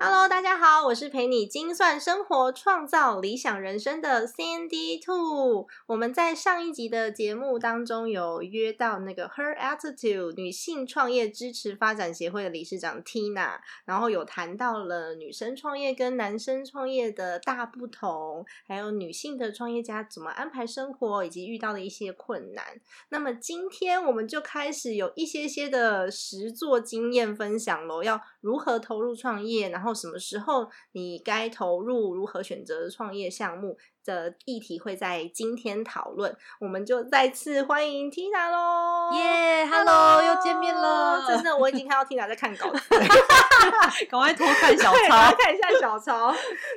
Hello，大家好，我是陪你精算生活、创造理想人生的 Sandy Two。我们在上一集的节目当中有约到那个 Her Attitude 女性创业支持发展协会的理事长 Tina，然后有谈到了女生创业跟男生创业的大不同，还有女性的创业家怎么安排生活，以及遇到的一些困难。那么今天我们就开始有一些些的实作经验分享喽，要如何投入创业，然后。什么时候你该投入？如何选择创业项目的议题会在今天讨论。我们就再次欢迎 Tina 喽！耶，Hello，又见面了。真的，我已经看到 Tina 在看稿子，赶快偷看小抄，看一下小抄。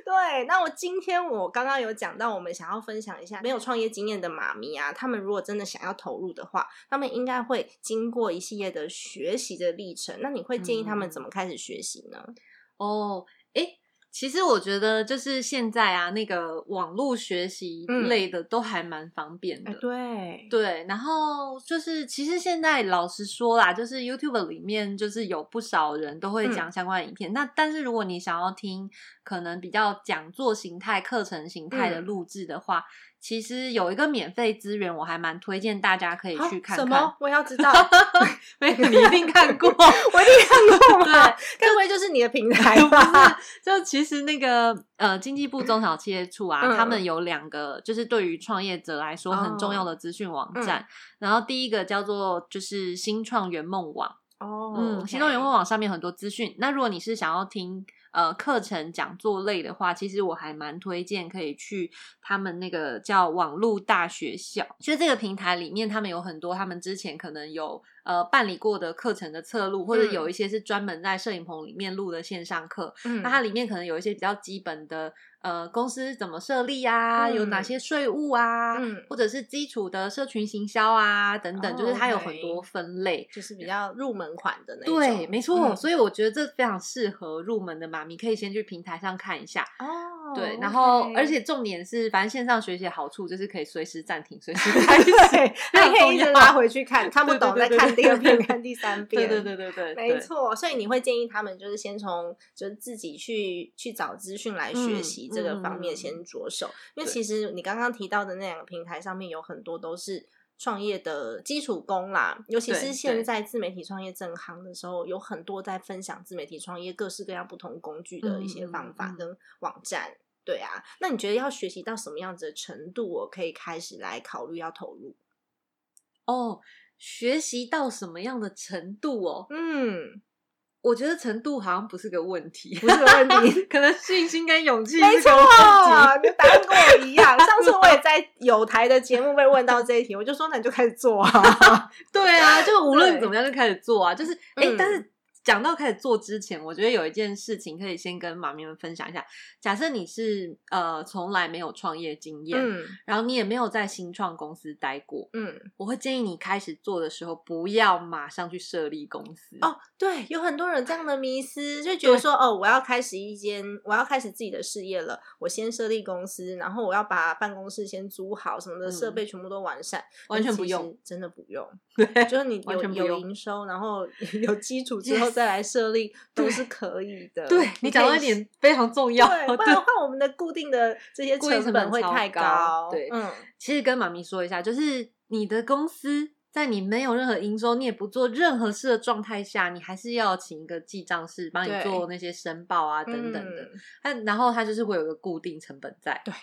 对，那我今天我刚刚有讲到，我们想要分享一下没有创业经验的妈咪啊，他们如果真的想要投入的话，他们应该会经过一系列的学习的历程。那你会建议他们怎么开始学习呢？哦，哎，其实我觉得就是现在啊，那个网络学习类的都还蛮方便的。对对，然后就是其实现在老实说啦，就是 YouTube 里面就是有不少人都会讲相关的影片。那但是如果你想要听可能比较讲座形态、课程形态的录制的话。其实有一个免费资源，我还蛮推荐大家可以去看看。什么？我要知道。没有，你一定看过，我一定看过。对，该不会就是你的平台吧？就其实那个呃，经济部中小企业处啊，他们有两个，就是对于创业者来说很重要的资讯网站。然后第一个叫做就是新创圆梦网。哦，嗯，新创圆梦网上面很多资讯。那如果你是想要听。呃，课程讲座类的话，其实我还蛮推荐可以去他们那个叫网络大学校，其实这个平台里面，他们有很多他们之前可能有呃办理过的课程的侧录，或者有一些是专门在摄影棚里面录的线上课，那它里面可能有一些比较基本的。呃，公司怎么设立啊？有哪些税务啊？嗯或者是基础的社群行销啊，等等，就是它有很多分类，就是比较入门款的那种。对，没错。所以我觉得这非常适合入门的妈咪，可以先去平台上看一下。哦。对，然后而且重点是，反正线上学习的好处就是可以随时暂停，随时 开始，还可以一直拉回去看，看不懂再看第二遍、看第三遍。对对对对对，没错。所以你会建议他们就是先从就是自己去去找资讯来学习这个方面先着手，因为其实你刚刚提到的那两个平台上面有很多都是。创业的基础功啦，尤其是现在自媒体创业正行的时候，有很多在分享自媒体创业各式各样不同工具的一些方法跟网站。对啊，那你觉得要学习到什么样子的程度，我可以开始来考虑要投入？哦，学习到什么样的程度哦？嗯。我觉得程度好像不是个问题，不是个问题，可能信心跟勇气。没错，跟答案跟我一样。上次我也在有台的节目被问到这一题，我就说那你就开始做啊。对啊，就无论怎么样就开始做啊。就是哎，但是。讲到开始做之前，我觉得有一件事情可以先跟妈咪们分享一下。假设你是呃从来没有创业经验，嗯，然后你也没有在新创公司待过，嗯，我会建议你开始做的时候不要马上去设立公司。哦，对，有很多人这样的迷思，就觉得说哦，我要开始一间，我要开始自己的事业了，我先设立公司，然后我要把办公室先租好，什么的设备全部都完善，完全不用，真的不用。对，就是你有有营收，然后 有基础之后。再来设立都是可以的。对你讲到一点非常重要，对，不然的话我们的固定的这些成本会太高。对，嗯，其实跟妈咪说一下，就是你的公司在你没有任何营收，你也不做任何事的状态下，你还是要请一个记账师帮你做那些申报啊等等的。他然后他就是会有个固定成本在。对，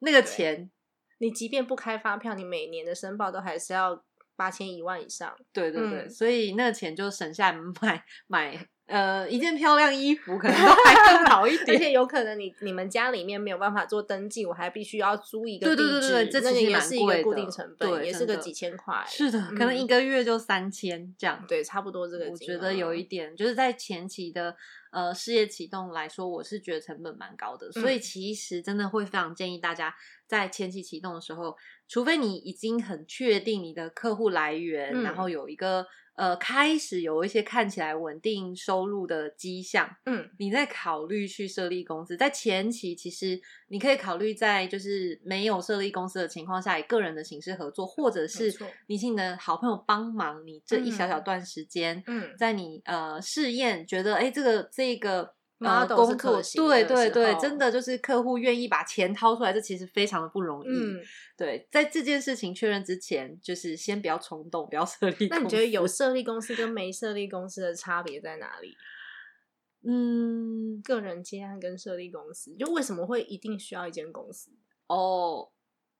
那个钱你即便不开发票，你每年的申报都还是要。八千一万以上，对对对，所以那个钱就省下来买 买呃一件漂亮衣服，可能都还更好一 点而。且有可能你你们家里面没有办法做登记，我还必须要租一个对地址，对对对这那个也是一个固定成本，对也是个几千块。是的，可能嗯一个月就三千这样。对，差不多这个我。觉得有一点，就是在前期的呃事业启动来说，我是觉得成本蛮高的，所以嗯。其实真的会非常建议大家在前期启动的时候，除非你已经很确定你的客户来源，嗯然后有一个呃开始有一些看起来稳定收入的迹象，嗯。你在考虑去设立公司，在前期其实你可以考虑在就是没有设立公司的情况下，以个人的形式合作，或者是你请你的好朋友帮忙你这一小小嗯。段时间，嗯。在你呃试验觉得哎这个这个。呃工作对对对，真的就是客户愿意把钱掏出来，这其实非常的不容易。嗯，对，在这件事情确认之前，就是先不要冲动，不要设立。那你觉得有？设立公司跟没设立公司的差别在哪里？嗯，个人接案跟设立公司，就为什么会一定需要一间公司？哦，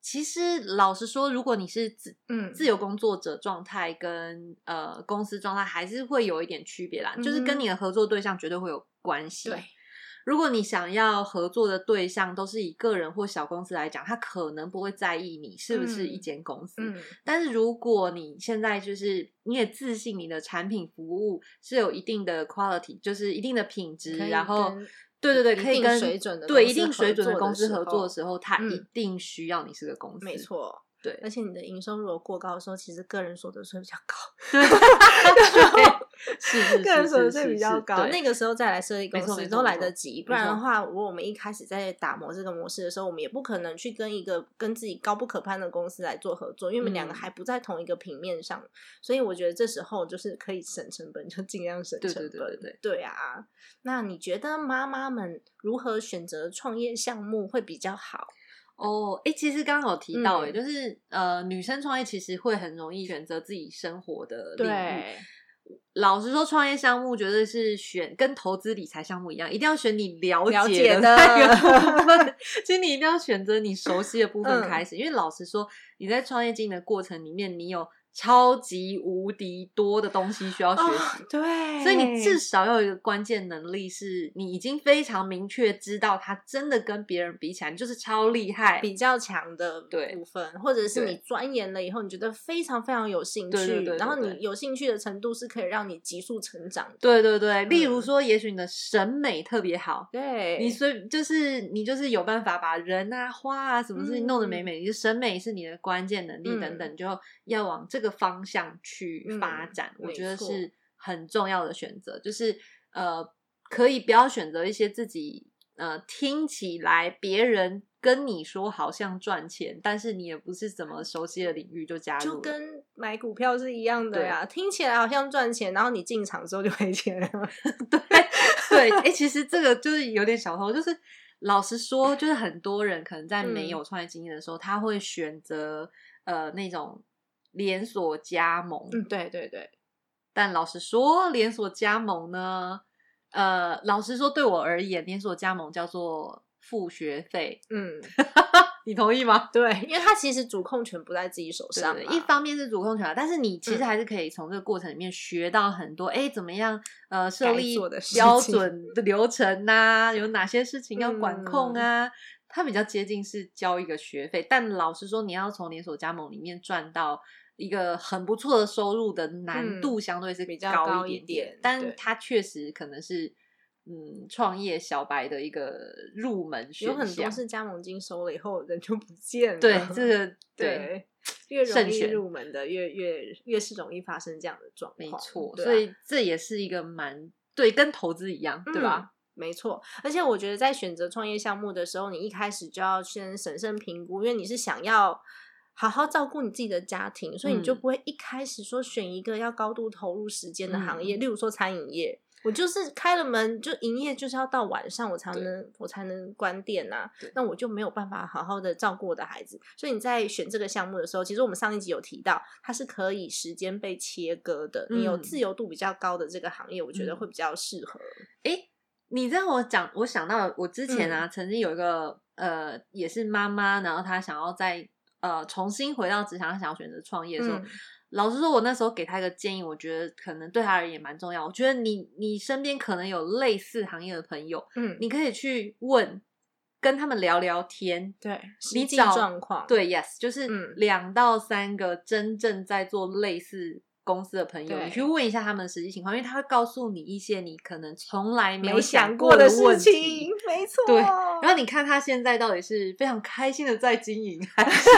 其实老实说，如果你是自嗯自由工作者状态跟呃公司状态，还是会有一点区别啦。就是跟嗯你的合作对象绝对会有关系。对，如果你想要合作的对象都是以个人或小公司来讲，他可能不会在意你是不是一嗯间公司。嗯但是如果你现在就是你也自信你的产品服务是有一定的 quality，就是一定的品质，然后跟对对对，可以跟水准的对一定水准的公司合作的时候，它一嗯定需要你是个公司。没，错。对而且你的营收如果过高的时候，其实个人所得税比较高，是是个人所得税比较高。那个时候再来设立公司都来得及，不然的话，如果我们一开始在打磨这个模式的时候，我们也不可能去跟一个跟自己高不可攀的公司来做合作，因为我们两个嗯还不在同一个平面上。所以我觉得这时候就是可以省成本，就尽量省对成本。对对对对啊，那你觉得妈妈们如何选择创业项目会比较好？哦，哎，其实刚刚有提到，哎、嗯就是呃，女生创业其实会很容易选择自己生活的领域。老实说，创业项目绝对是选跟投资理财项目一样，一定要选你了了解解的那个部分。其实你一定要选择你熟悉的部分嗯开始，因为老实说，你在创业经营的过程里面，你有超级无敌多的东西需要学习。哦对，所以你至少要有一个关键能力，是你已经非常明确知道，他真的跟别人比起来，你就是超厉害。比较强的部分，或者是你钻研了以后，你觉得非常非常有兴趣，对对对对然后你有兴趣的程度是可以让你急速成长的。对对对，例如嗯说，也许你的审美特别好，对，你随就是你就是有办法把人啊、花啊什么事情弄得美嗯美，你的审美是你的关键能力等嗯等，你就要往这个方向去发嗯展。我觉得是很重要的选择，就是呃，可以不要选择一些自己呃听起来别人跟你说好像赚钱，但是你也不是怎么熟悉的领域就加入，就跟买股票是一样的呀，听起来好像赚钱，然后你进场之后就赔钱了。对 对，哎、其实这个就是有点小偷，就是老实说，就是很多人可能在没嗯有创业经验的时候，他会选择呃那种连锁加盟。嗯，对对对，但老实说，连锁加盟呢，呃，老实说，对我而言，连锁加盟叫做付学费，嗯，你同意吗？对，因为它其实主控权不在自己手上一方面是主控权啊，但是你其实嗯还是可以从这个过程里面学到很多，哎、怎么样呃设立标准的流程呐、有哪些事情要管控嗯啊？它比较接近是交一个学费，但老实说，你要从连锁加盟里面赚到一个很不错的收入的难度相对是嗯比较高高一一点点，点但它确实可能是嗯创业小白的一个入门选有很多是加盟金收了以后人就不见了。对这个 对。对，越容易入门的，越越越是容易发生这样的状况。没错，啊所以这也是一个蛮对，跟投资一样，对吧？嗯没错，而且我觉得在选择创业项目的时候，你一开始就要先审慎评估，因为你是想要好好照顾你自己的家庭，所以你就嗯不会一开始说选一个要高度投入时间的行业，嗯例如说餐饮业。我就是开了门就营业，就是要到晚上我才能我才能关店呐、对那我就没有办法好好的照顾我的孩子。所以你在选这个项目的时候，其实我们上一集有提到，它是可以时间被切割的。你有嗯自由度比较高的这个行业，我觉得嗯会比较适合。诶，你让我讲，我想到我之前嗯啊，曾经有一个呃，也是妈妈，然后她想要在呃重新回到职场，想要选择创业的时候，嗯老实说，我那时候给他一个建议，我觉得可能对他而言蛮重要。我觉得你你身边可能有类似行业的朋友，嗯，你可以去问，跟他们聊聊天。对，实际你找状况，对，yes，就是嗯两到三个真正在做类似公司的朋友，你去问一下他们的实际情况，因为他会告诉你一些你可能从来没有没想过过的事情，没错。对，然后你看他现在到底是非常开心的在经营，还是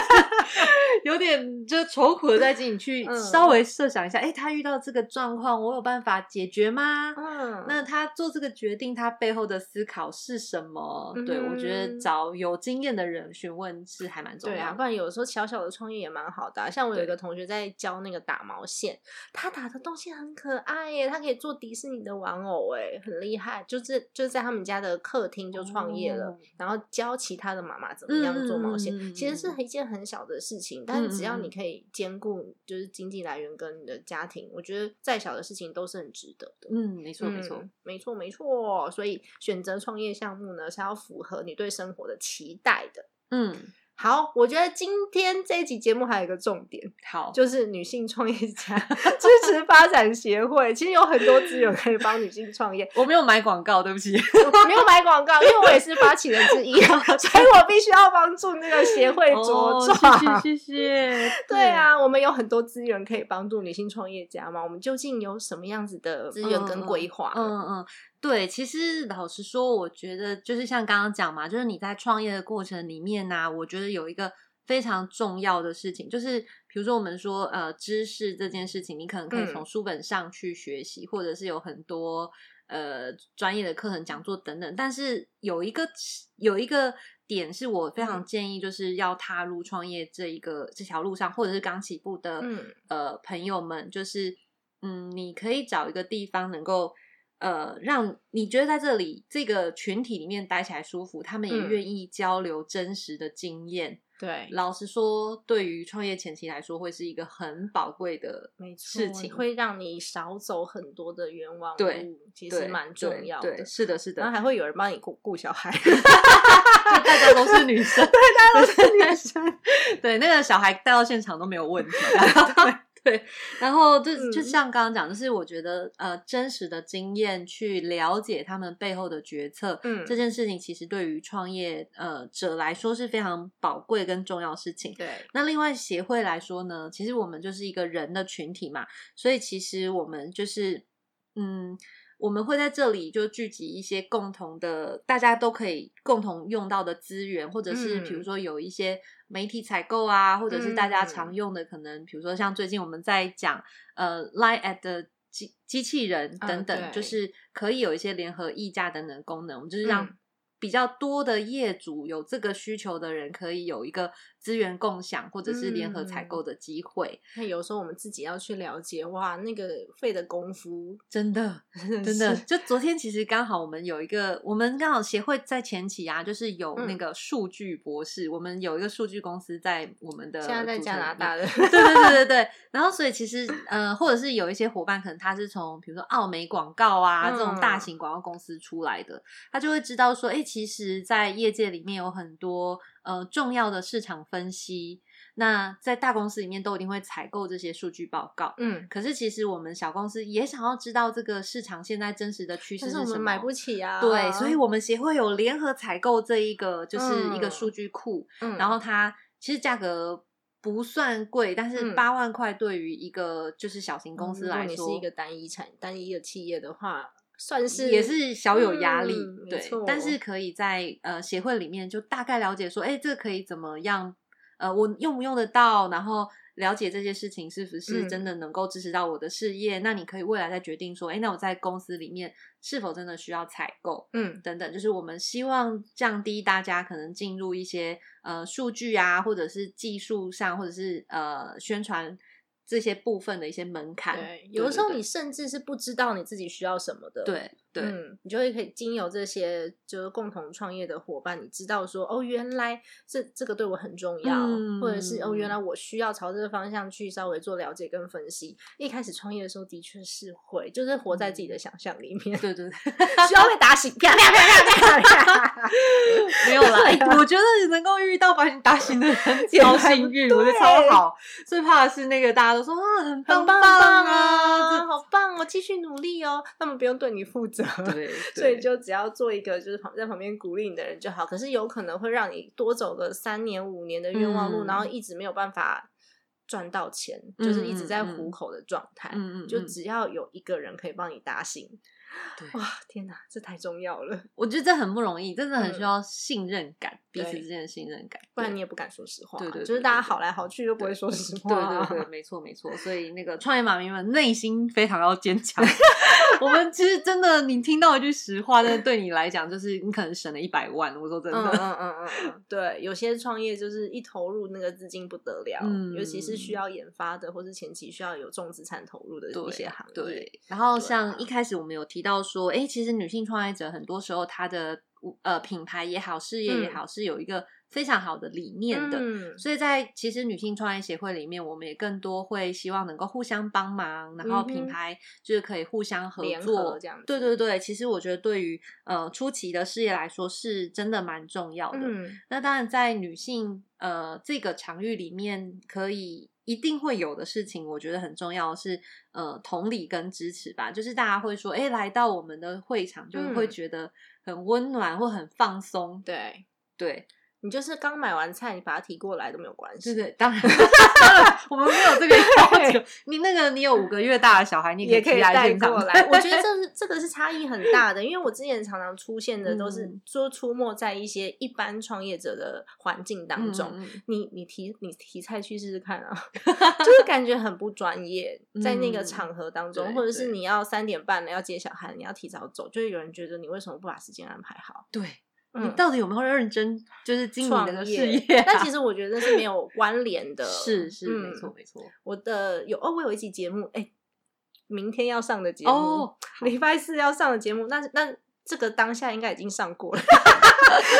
有点就是愁苦的在经营？去嗯稍微设想一下，哎、他遇到这个状况，我有办法解决吗？嗯，那他做这个决定，他背后的思考是什么？对我觉得嗯找有经验的人询问是还蛮重对啊。不然有时候小小的创业也蛮好的啊、像我有一个同学在教那个打毛线，他打的东西很可爱耶，他可以做迪士尼的玩偶，哎，很厉害。就是就是在他们家的客厅就创业了，哦然后教其他的妈妈怎么样做毛线。嗯嗯嗯嗯其实是一件很小的事情，但是只要你可以兼顾就是经济来源跟你的家庭，我觉得再小的事情都是很值得的。嗯，没错没错。嗯没错，没错。所以选择创业项目呢，是要符合你对生活的期待的。嗯，好，我觉得今天这一集节目还有一个重点，好，就是女性创业家支持发展协会，其实有很多资源可以帮女性创业。我没有买广告，对不起。没有买广告，因为我也是发起人之一，所以我必须要帮助那个协会茁哦壮。谢谢谢谢。对，啊，我们有很多资源可以帮助女性创业家嘛。我们究竟有什么样子的资源跟规划呢？嗯嗯，对，其实老实说，我觉得就是像刚刚讲嘛，就是你在创业的过程里面呢、我觉得有一个非常重要的事情，就是比如说我们说呃知识这件事情，你可能可以嗯。从书本上去学习，或者是有很多呃专业的课程讲座等等，但是有一个有一个。点是我非常嗯。建议，就是要踏入创业这一个这条路上，或者是刚起步的嗯。呃朋友们，就是嗯，你可以找一个地方能够呃，让你觉得在这里这个群体里面待起来舒服，他们也嗯愿意交流真实的经验。对，老实说，对于创业前期来说，会是一个很宝贵的没错，事情。会让你少走很多的冤枉对路，其实蛮重要的。对，是的，是的然后，还会有人帮你顾顾小孩，就大家都是女生，对，大家都是女生。对，那个小孩带到现场都没有问题。对，然后就就嗯像刚刚讲，就是我觉得呃，真实的经验去了解他们背后的决策，嗯这件事情其实对于创业呃者来说是非常宝贵跟重要的事情。对，那另外协会来说呢，其实我们就是一个人的群体嘛，所以其实我们就是嗯。我们会在这里就聚集一些共同的，大家都可以共同用到的资源，或者是嗯比如说有一些媒体采购啊，或者是大家嗯。常用的，可能比如说像最近我们在讲呃 Line at 的机机器人啊等等，对。就是可以有一些联合议价等等功能，我们就是让嗯。比较多的业主有这个需求的人，可以有一个资源共享或者是联合采嗯。购的机会。那有时候我们自己要去了解，哇，那个费的功夫。真的，真真的，就昨天其实刚好我们有一个，我们刚好协会在前期啊，就是有那嗯。个数据博士，我们有一个数据公司在我们的现在在加拿大的，对对对对 对，然后所以其实呃，或者是有一些伙伴，可能他是从比如说澳美广告啊、这种大嗯。型广告公司出来的，他就会知道说，哎，其实，在业界里面有很多呃重要的市场分析，那在大公司里面都一定会采购这些数据报告。嗯，可是其实我们小公司也想要知道这个市场现在真实的趋势是是什么，我们买不起啊。对，所以我们协会有联合采购这一个，就是一个嗯数据库，嗯然后它其实价格不算贵，但是嗯八万块对于一个就是小型公嗯如果司来说，你是一个单一产单一的企业的话，算是也是小有压力，对。但是可以在呃协会里面就大概了解说，哎，这个可以怎么样？呃，我用不用得到？然后了解这些事情是不是嗯真的能够支持到我的事业？那你可以未来再决定说，哎，那我在公司里面是否真的需要采购？嗯等等，就是我们希望降低大家可能进入一些呃数据啊，或者是技术上，或者是呃宣传这些部分的一些门槛。对，有的时候你甚至是不知道你自己需要什么的。对对嗯，你就会可以经由这些就是共同创业的伙伴，你知道说哦，原来这这个对我很重要，嗯或者是哦，原来我需要朝这个方向去稍微做了解跟分析。一开始创业的时候的确是会，就是活在自己的想象里面，对对对，需要被打醒，啪啪啪啪啪啪。没有啦。哎我觉得能够遇到把你打醒的人 超幸运，我觉得超好。最怕的是那个大家都说啊，很棒很棒啊，啊，好棒哦，继续努力哦。他们不用对你负责，这对，所以就只要做一个就是旁在旁边鼓励你的人就好。可是有可能会让你多走个三年五年的冤枉路，嗯然后一直没有办法赚到钱，就是一直在糊口的状态。嗯嗯，就嗯只要有一个人可以帮你打醒，对哇，天哪，这太重要了，我觉得这很不容易，真的很嗯需要信任感，彼此之间的信任感，不然你也不敢说实话啊。对就是大家好来好去都不会说实话对啊。对对，没错没错。所以那个创业妈咪们内心非常要坚强。我们其实真的，你听到一句实话，但是对你来讲，就是你可能省了一百万。我说真的，嗯嗯嗯对，有些创业就是一投入那个资金不得了，嗯尤其是需要研发的，或是前期需要有重资产投入的一些行业。对，然后像一开始我们有提到说，哎、其实女性创业者很多时候她的呃品牌也好，事业也嗯好，是有一个非常好的理念的。嗯所以在其实女性创业协会里面，我们也更多会希望能够互相帮忙，然后品牌就是可以互相合作合这样子对对对，其实我觉得对于呃初期的事业来说，是真的蛮重要的。嗯那当然，在女性呃这个场域里面，可以一定会有的事情，我觉得很重要是呃同理跟支持吧。就是大家会说，哎，来到我们的会场，就会嗯觉得很温暖或很放松。对对你就是刚买完菜，你把它提过来都没有关系。对对，当然 当然我们没有这个 要求。你那个你有五个月大的小孩，你也可以来带过来，我觉得这是这个是差异很大的，因为我之前常常出现的都是嗯说出没在一些一般创业者的环境当中，你你提你提菜去试试看啊，就是感觉很不专业，在那个嗯场合当中，对或者是你要三点半了要接小孩，你要提早走，就会有人觉得你为什么不把时间安排好？对。你嗯到底有没有认真，就是经营创这个事业？但其实我觉得是没有关联的，是是没嗯错没错。我的有哦，我有一期节目，哎、明天要上的节目，哦礼拜四要上的节目，那那这个当下应该已经上过了，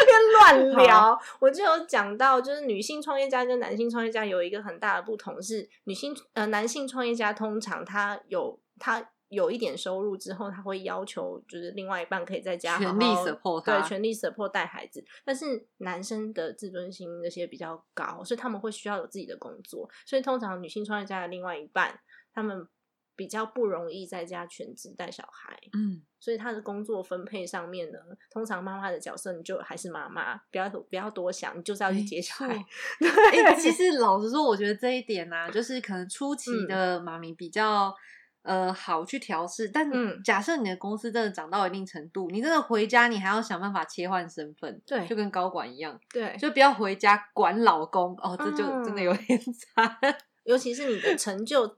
边乱聊。我就有讲到，就是女性创业家跟男性创业家有一个很大的不同是，女性呃男性创业家通常他有他。有一点收入之后，他会要求就是另外一半可以在家好全力好 support 他对，全力 support 带孩子。但是男生的自尊心那些比较高，所以他们会需要有自己的工作。所以通常女性创业家的另外一半，他们比较不容易在家全职带小孩。嗯，所以他的工作分配上面呢，通常妈妈的角色你就还是妈妈，不要不要多想，你就是要去接小错孩。哎、其实老实说，我觉得这一点呢、啊，就是可能初期嗯的妈咪比较、呃好去调试，但嗯。假设你的公司真的涨到一定程度，你真的回家，你还要想办法切换身份，对就跟高管一样，对，就不要回家管老公。哦，这就真的有嗯。点 惨。尤其是你的成就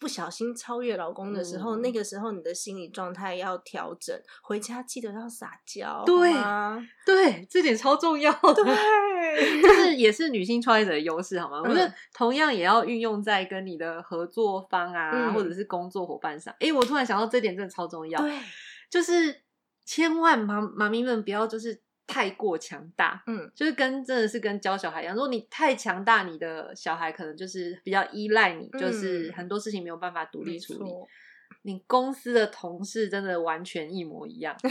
不小心超越老公的时候，嗯那个时候你的心理状态要调整，回家记得要撒娇，对 对，这点超重要的。对，就是也是女性创业者的优势，好吗？我觉得嗯同样也要运用在跟你的合作方啊，嗯或者是工作伙伴上。诶，我突然想到这点真的超重要，对，就是千万妈妈咪们不要就是太过强大，嗯，就是跟真的是跟教小孩一样，如果你太强大，你的小孩可能就是比较依赖你，就是嗯很多事情没有办法独立没处理。你公司的同事真的完全一模一样，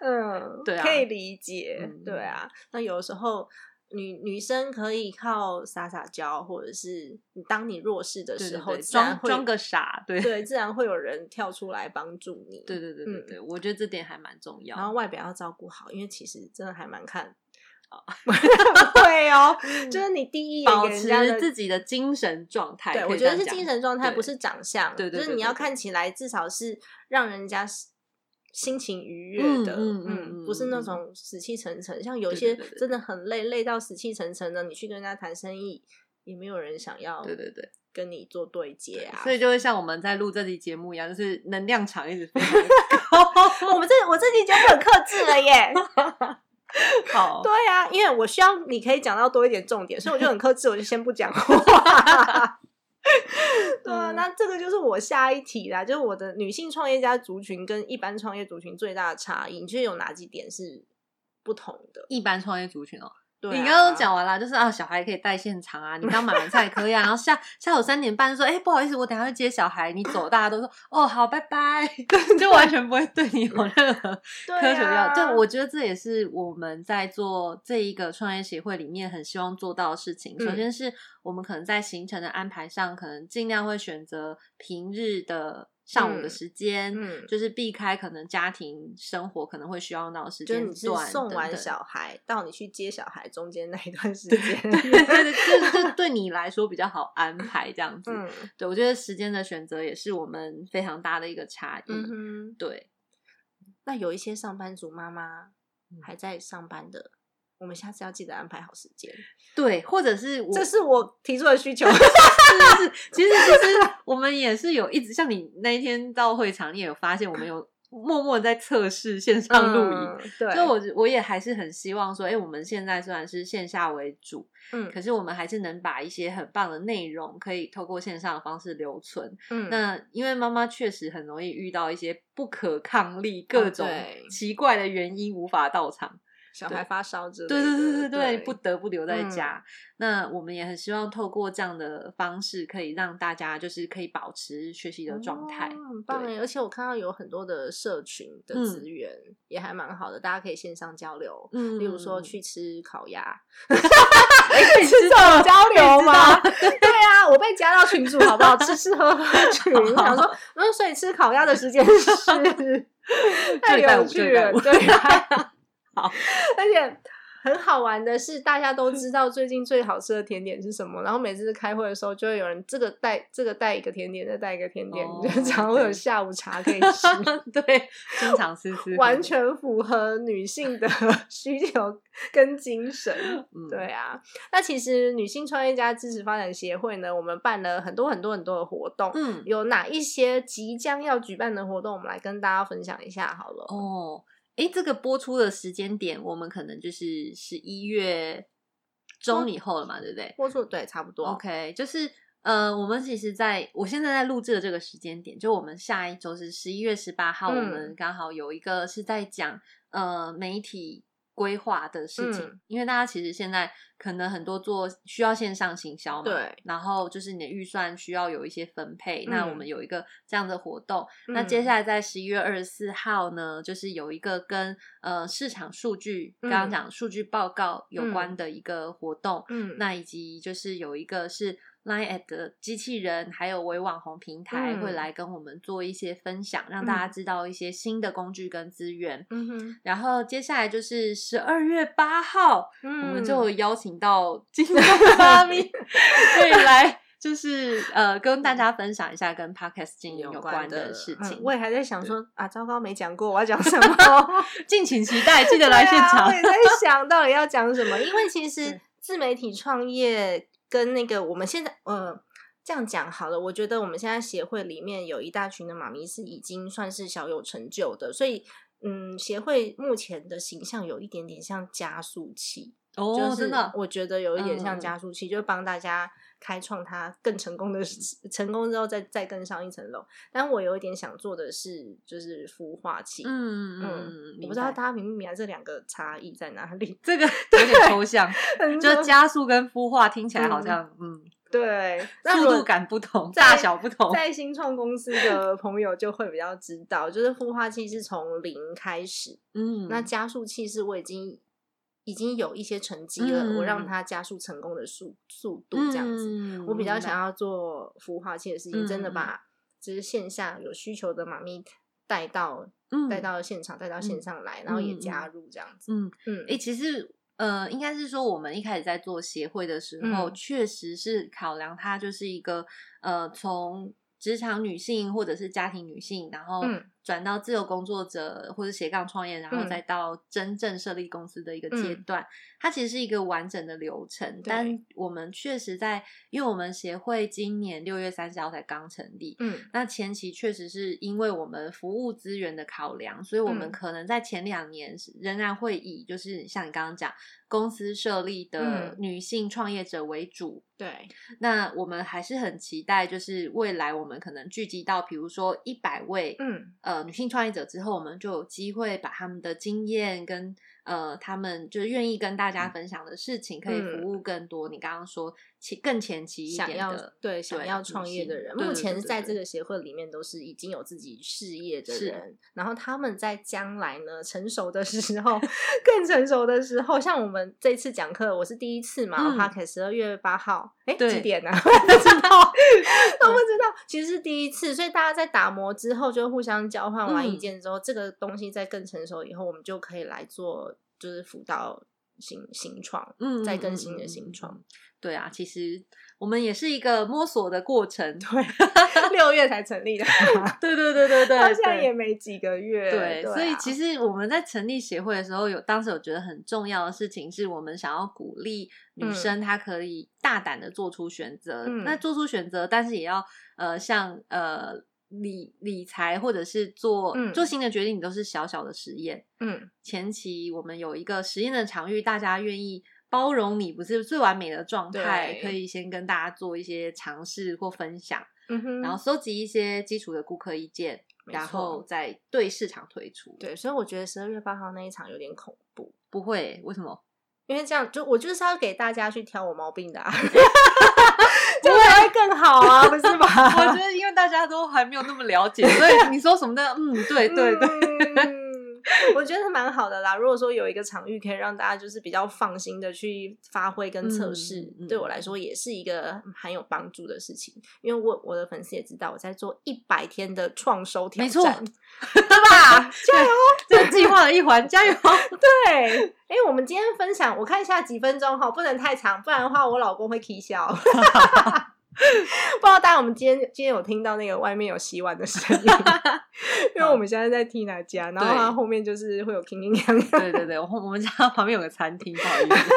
嗯，对啊可以理解，嗯对啊。那有时候女女生可以靠撒撒娇，或者是你当你弱势的时候，装装个傻，对对，自然会有人跳出来帮助你。对对对对嗯对，我觉得这点还蛮重要。然后外表要照顾好，因为其实真的还蛮看。会哦，就是你第一眼保持自己的精神状态，对，我觉得是精神状态，不是长相。对对就是你要看起来至少是让人家是心情愉悦嗯的，嗯不是那嗯种死气沉沉。像有些真的很累，累到死气沉沉的，你去跟人家谈生意，也没有人想要对对对，跟你做对接啊。所以就会像我们在录这期节目一样，就是能量场一直非常高。我们这我这期节目很克制了耶。好，对啊，因为我需要你可以讲到多一点重点，所以我就很克制，我就先不讲话。对啊，嗯那这个就是我下一题啦，就是我的女性创业家族群跟一般创业族群最大的差异，你觉得有哪几点是不同的？一般创业族群哦，对、啊，你刚刚都讲完了，就是啊，小孩可以带现场啊，你刚买完菜可以啊，然后下下午三点半说，哎、不好意思，我等下去接小孩，你走，大家都说哦好，拜拜，就完全不会对你有任何对苛求要。啊就我觉得这也是我们在做这一个创业协会里面很希望做到的事情。首嗯先是我们可能在行程的安排上，可能尽量会选择平日的上午的嗯时间，嗯就是避开可能家庭生活可能会需要到的时就是你送完等等小孩到你去接小孩中间那一段时间，对对对，这这 对你来说比较好安排这样子。嗯对，我觉得时间的选择也是我们非常大的一个差异。嗯哼，对，那有一些上班族妈妈嗯还在上班的，我们下次要记得安排好时间。对，或者是我这是我提出的需求。是是是，其实其实 我们也是有一直像你那一天到会场，你也有发现我们有默默在测试线上录影。嗯对，所以我我也还是很希望说，哎、我们现在虽然是线下为主，嗯可是我们还是能把一些很棒的内容可以透过线上的方式留存。嗯那因为妈妈确实很容易遇到一些不可抗力、各种奇怪的原因无法到场，小孩发烧之类的，对对对对对，对不得不留在嗯家。那我们也很希望透过这样的方式，可以让大家就是可以保持学习的状态。哦很棒哎！而且我看到有很多的社群的嗯资源也还蛮好的，大家可以线上交流。嗯例如说去吃烤鸭，哎是这种交流吗？对啊，我被加到群主好不好？吃吃喝喝 群，想说，嗯，所以吃烤鸭的时间是太有趣了，对啊，好，而且。很好玩的是，大家都知道最近最好吃的甜点是什么，然后每次开会的时候，就会有人这个带这个带一个甜点，再带一个甜点，哦就常常会有下午茶可以吃。对，经常吃 吃，完全符合女性的 需求跟精神。嗯对啊，那其实女性创业家支持发展协会呢，我们办了很多很多很多的活动。嗯有哪一些即将要举办的活动，我们来跟大家分享一下好了。哦，诶，这个播出的时间点，我们可能就是十一月中以后了嘛，对不对？播出对，差不多。OK，就是呃，我们其实在我现在在录制的这个时间点，就我们下一周是十一月十八号，嗯我们刚好有一个是在讲呃媒体规划的事情，嗯。因为大家其实现在可能很多做需要线上行销嘛，对，然后就是你的预算需要有一些分配，那我嗯。们有一个这样的活动，那嗯。接下来在十一月二十四号呢，就是有一个跟呃市场数据，刚刚嗯。讲数据报告有关的一个活动，嗯。那以及就是有一个是 Line at 的机器人，还有微网红平台、嗯会来跟我们做一些分享，让大家知道一些新的工具跟资源。嗯哼，然后接下来就是十二月八号，我我们就邀请到 金钟妈咪可以 来，就是呃跟大家分享一下跟 Podcast 经营有关的事情。嗯我也还在想说啊，糟糕，没讲过我要讲 什么。敬请期待，记得来现场。我也在想到底要讲什么，因为其实自媒体创业跟那个我们现在呃。这样讲好了，我觉得我们现在协会里面有一大群的妈咪是已经算是小有成就的，所以嗯，协会目前的形象有一点点像加速器，哦，就是真的，我觉得有一点像加速器，就是帮大家开创它更成功的成功之后再再更上一层楼。但我有一点想做的是，就是孵化器，嗯嗯嗯嗯，我不知道大家明不明白这两个差异在哪里？这个有点抽象，就加速跟孵化听起来好像嗯，对，速度感不同，大小不同。在新创公司的朋友就会比较知道，就是孵化器是从零开始，嗯，那加速器是我已经已经有一些成绩了，嗯我让它加速成功的速速度这样子。嗯我比较想要做孵化器的事情，真的把就是线下有需求的妈咪带到嗯。带到现场，带到线上来，然后也加入这样。子。嗯，嗯。诶、其实呃，应该是说我们一开始在做协会的时候，嗯。确实是考量它就是一个呃，从职场女性或者是家庭女性，然后嗯转到自由工作者或者斜杠创业，然后嗯。再到真正设立公司的一个阶嗯。段，它其实是一个完整的流程。但我们确实在，因为我们协会今年六月三十号才刚成立，嗯。那前期确实是因为我们服务资源的考量，所以我们嗯。可能在前两年仍然会以就是像你刚刚讲公司设立的嗯。女性创业者为主。对，那我们还是很期待，就是未来我们可能聚集到，比如说一百位，嗯。呃，女性创业者之后，我们就有机会把他们的经验跟呃，他们就是愿意跟大家分享的事情，可以嗯服务更多。你刚刚说前更前期一想要对想要创业的人，对目对对对对前在这个协会里面都是已经有自己事业的是。人，然后他们在将来呢成熟的时候，更成熟的时候，像我们这次讲课，我是第一次嘛，p o d 十二月八号，哎，对几点呢、啊？不知道，都不知道，其实是第一次，所以大家在打磨之后，就互相交换完意嗯。见之后，这个东西在更成熟以后，我们就可以来做，就是辅导新新创，嗯再更新的新创。对啊，其实我们也是一个摸索的过程。对，六月才成立的，对对对对对，到现在也没几个月。对，所以啊其实我们在成立协会的时候，有当时有觉得很重要的事情，是我们想要鼓励女嗯生她可以大胆的做出选择。嗯那做出选择，但是也要呃像呃理理财或者是做、嗯做新的决定，你都是小小的实验。嗯前期我们有一个实验的场域，大家愿意包容你不是最完美的状态，可以先跟大家做一些尝试或分享。然后收集一些基础的顾客意见，然后再对市场推出。，对，所以我觉得十二月八号那一场有点恐怖，不会，为什么？因为这样就我就是要给大家去挑我毛病的啊，才会更好啊，不是吗？我觉得因为大家都还没有那么了解，所以你说什么的，嗯，对对对，嗯我觉得蛮好的啦。如果说有一个场域可以让大家就是比较放心的去发挥跟测试，嗯嗯对我来说也是一个很有帮助的事情。因为我我的粉丝也知道我在做一百天的创收挑没错战，对吧？加油！这是计划的一环，加油！对，哎、我们今天分享，我看一下几分钟哈，不能太长，不然的话我老公会啼笑。不知道大家我们今天今天有听到那个外面有洗碗的声音，因为我们现在在 Tina 家，然后对它后面就是会有叮叮当当。对对对，我我们家旁边有个餐厅，不好意思。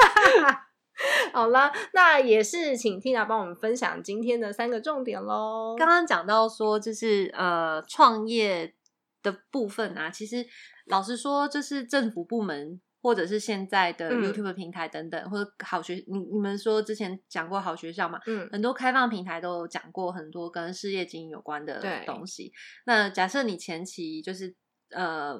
好啦，那也是请 Tina 帮我们分享今天的三个重点喽。刚刚讲到说，就是呃，创业的部分啊，其实老实说，就是政府部门或者是现在的嗯 YouTube 平台等等，或者好学，你你们说之前讲过好学校嘛？嗯很多开放平台都有讲过很多跟事业经营有关的东西。那假设你前期就是呃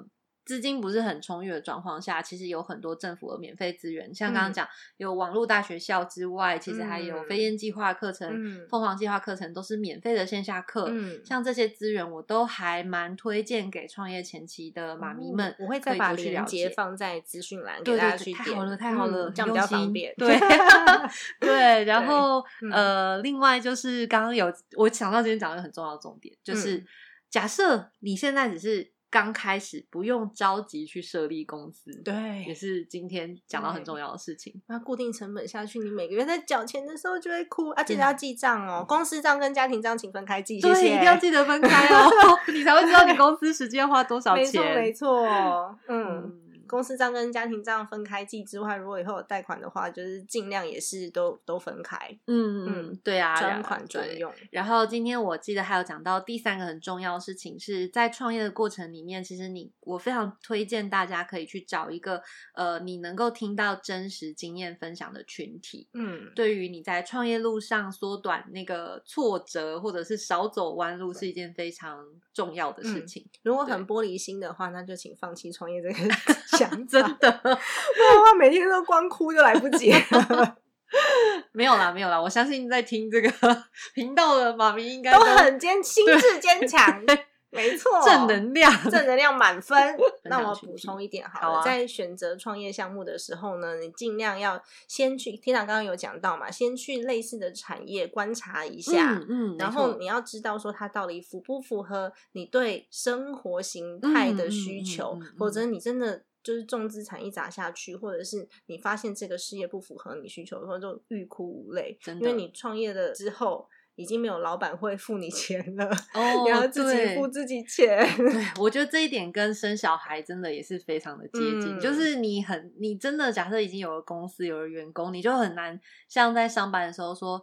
资金不是很充裕的状况下，其实有很多政府的免费资源，像刚刚嗯讲、有网络大学校之外，其实还有嗯飞燕计划课程、嗯凤凰计划课程都是免费的线下课。嗯像这些资源，我都还蛮推荐给创业前期的妈咪们、哦我会再把链接放在资讯栏对给大家去点。太好了，太好了，嗯这样比较方便。对 对，然后嗯呃，另外就是刚刚有我想到今天讲的一个很重要的重点，就是、嗯假设你现在只是刚开始，不用着急去设立公司，，对也，是今天讲到很重要的事情。那固定成本下去，你每个月在缴钱的时候就会哭啊！记对得要记账哦，公司账跟家庭账请分开记，谢对，谢。一定要记得分开哦，你才会知道你公司实际要花多少钱没错。没错，嗯。嗯，公司账跟家庭账分开记之外，如果以后有贷款的话，就是尽量也是都都分开，嗯嗯，对啊，专款专用。然后今天我记得还有讲到第三个很重要的事情，是在创业的过程里面，其实你我非常推荐大家可以去找一个呃，你能够听到真实经验分享的群体。嗯，对于你在创业路上缩短那个挫折，或者是少走弯路，是一件非常重要的事嗯情。如果很玻璃心的话，那就请放弃创业这个 想 法，真的不然的话每天都光哭就来不及了，没有啦，没有啦。我相信在听这个 频道的妈咪应该都很坚心智坚强，没错，正能量，正能量满分。那我补充一点好了，好啊在选择创业项目的时候呢，你尽量要先去，天长刚刚有讲到嘛，先去类似的产业观察一下。嗯嗯，然后你要知道说它到底符不符合你对生活形态的需求，否则你真的就是重资产一砸下去，或者是你发现这个事业不符合你需求的时候，就欲哭无泪。真的因为你创业了之后，已经没有老板会付你钱了，哦你要自己付自己钱。对，我觉得这一点跟生小孩真的也是非常的接近，嗯就是你很，你真的假设已经有了公司，有了员工，你就很难像在上班的时候说，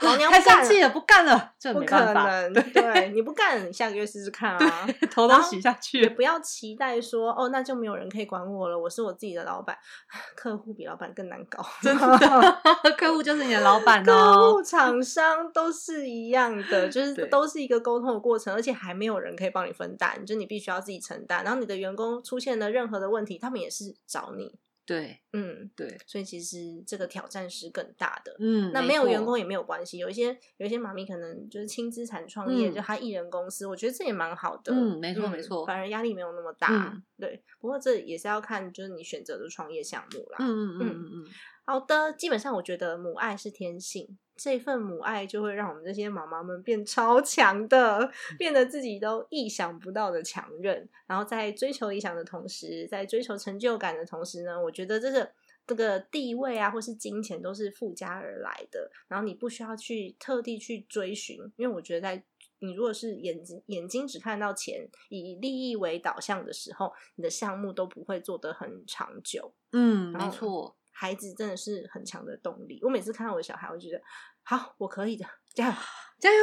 老娘太生气了，不干了，这不可能，对，你不干，你下个月试试看啊。头都洗下去不要期待说哦，那就没有人可以管我了，我是我自己的老板。客户比老板更难搞，真的，客户就是你的老板客哦户、。厂商都是一样的，就是都是一个沟通的过程，而且还没有人可以帮你分担，就你必须要自己承担。然后你的员工出现了任何的问题，他们也是找你，对嗯，对，所以其实这个挑战是更大的。嗯，那没有员工也没有关系，有一些有一些妈咪可能就是轻资产创业，嗯就他一人公司，我觉得这也蛮好的。嗯没错没错反而压力没有那么大。嗯对，不过这也是要看就是你选择的创业项目啦。嗯嗯嗯嗯嗯，好的，基本上我觉得母爱是天性，这份母爱就会让我们这些妈妈们变超强的，变得自己都意想不到的强韧。然后在追求理想的同时，在追求成就感的同时呢，我觉得这个这个地位啊，或是金钱都是附加而来的。然后你不需要去特地去追寻，因为我觉得在你如果是眼睛眼睛只看到钱，以利益为导向的时候，你的项目都不会做得很长久。嗯，没错，孩子真的是很强的动力。我每次看到我的小孩，我就觉得好，我可以的，加油！加油！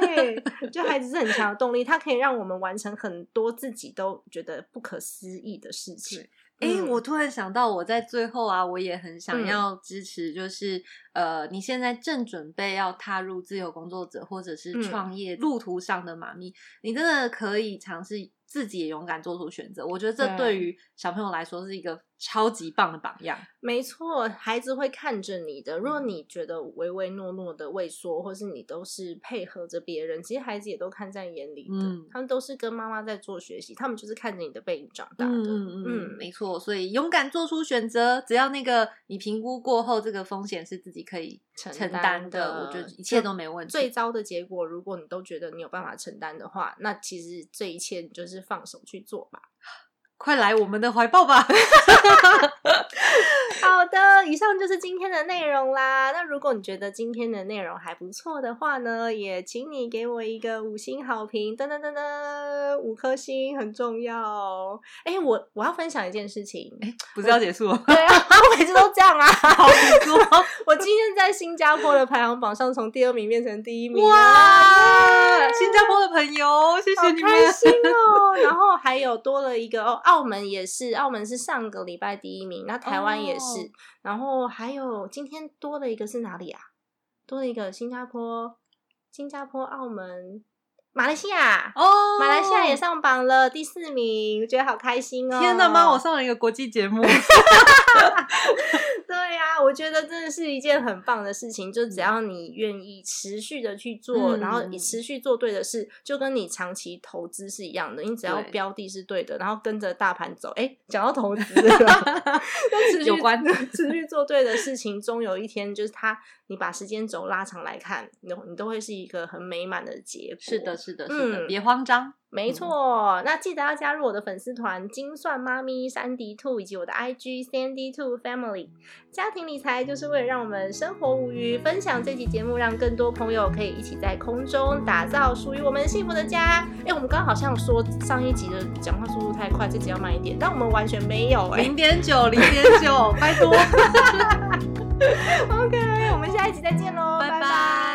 对，就孩子是很强的动力，他可以让我们完成很多自己都觉得不可思议的事情。哎、嗯我突然想到，我在最后啊，我也很想嗯要支持，就是、呃，你现在正准备要踏入自由工作者或者是嗯创业路途上的妈咪，你真的可以尝试自己也勇敢做出选择。我觉得这对对于小朋友来说是一个超级棒的榜样。没错，孩子会看着你的。如果嗯你觉得唯唯诺诺的畏缩，或是你都是配合着别人，其实孩子也都看在眼里的。嗯他们都是跟妈妈在做学习，他们就是看着你的背影长大的。嗯嗯没错。所以勇敢做出选择，只要那个你评估过后，这个风险是自己可以承承担担的我觉得一切都没问题。最糟的结果，如果你都觉得你有办法承担的话，那其实这一切你就是放手去做吧。快来我们的怀抱吧！好的，以上就是今天的内容啦。那如果你觉得今天的内容还不错的话呢，也请你给我一个五星好评，噔噔噔噔，五颗星很重要。哎，我我要分享一件事情。不是要结束了吗？对啊，我每次都这样啊。好。我今天在新加坡的排行榜上从第二名变成第一名啊，哇，新加坡的朋友，谢谢你们。开心哦！然后还有多了一个哦，澳门也是，澳门是上个礼拜第一名，那台湾也是，哦然后还有今天多了一个是哪里啊？多了一个新加坡、新加坡、澳门、马来西亚。哦，马来西亚也。上榜了第四名，我觉得好开心哦！天哪，妈，我上了一个国际节目。对呀、我觉得真的是一件很棒的事情。就只要你愿意持续的去做，嗯然后你持续做对的事，就跟你长期投资是一样的。你只要对标的是对的，然后跟着大盘走。哎，讲到投资 了，就持续有关 持续做对的事情，终有一天就是它，你把时间轴拉长来看，你都你都会是一个很美满的结果。是的，。是的，是的，嗯别慌张。没错，那记得要加入我的粉丝团“精算妈咪三 D Two” 以及我的 IG Sandy Two Family。家庭理财就是为了让我们生活无虞，分享这期节目，让更多朋友可以一起在空中打造属于我们幸福的家。哎，我们刚刚好像说上一集的讲话速度太快，这集要慢一点，但我们完全没有哎、零点九，零点九，拜托。OK，我们下一集再见喽，拜拜拜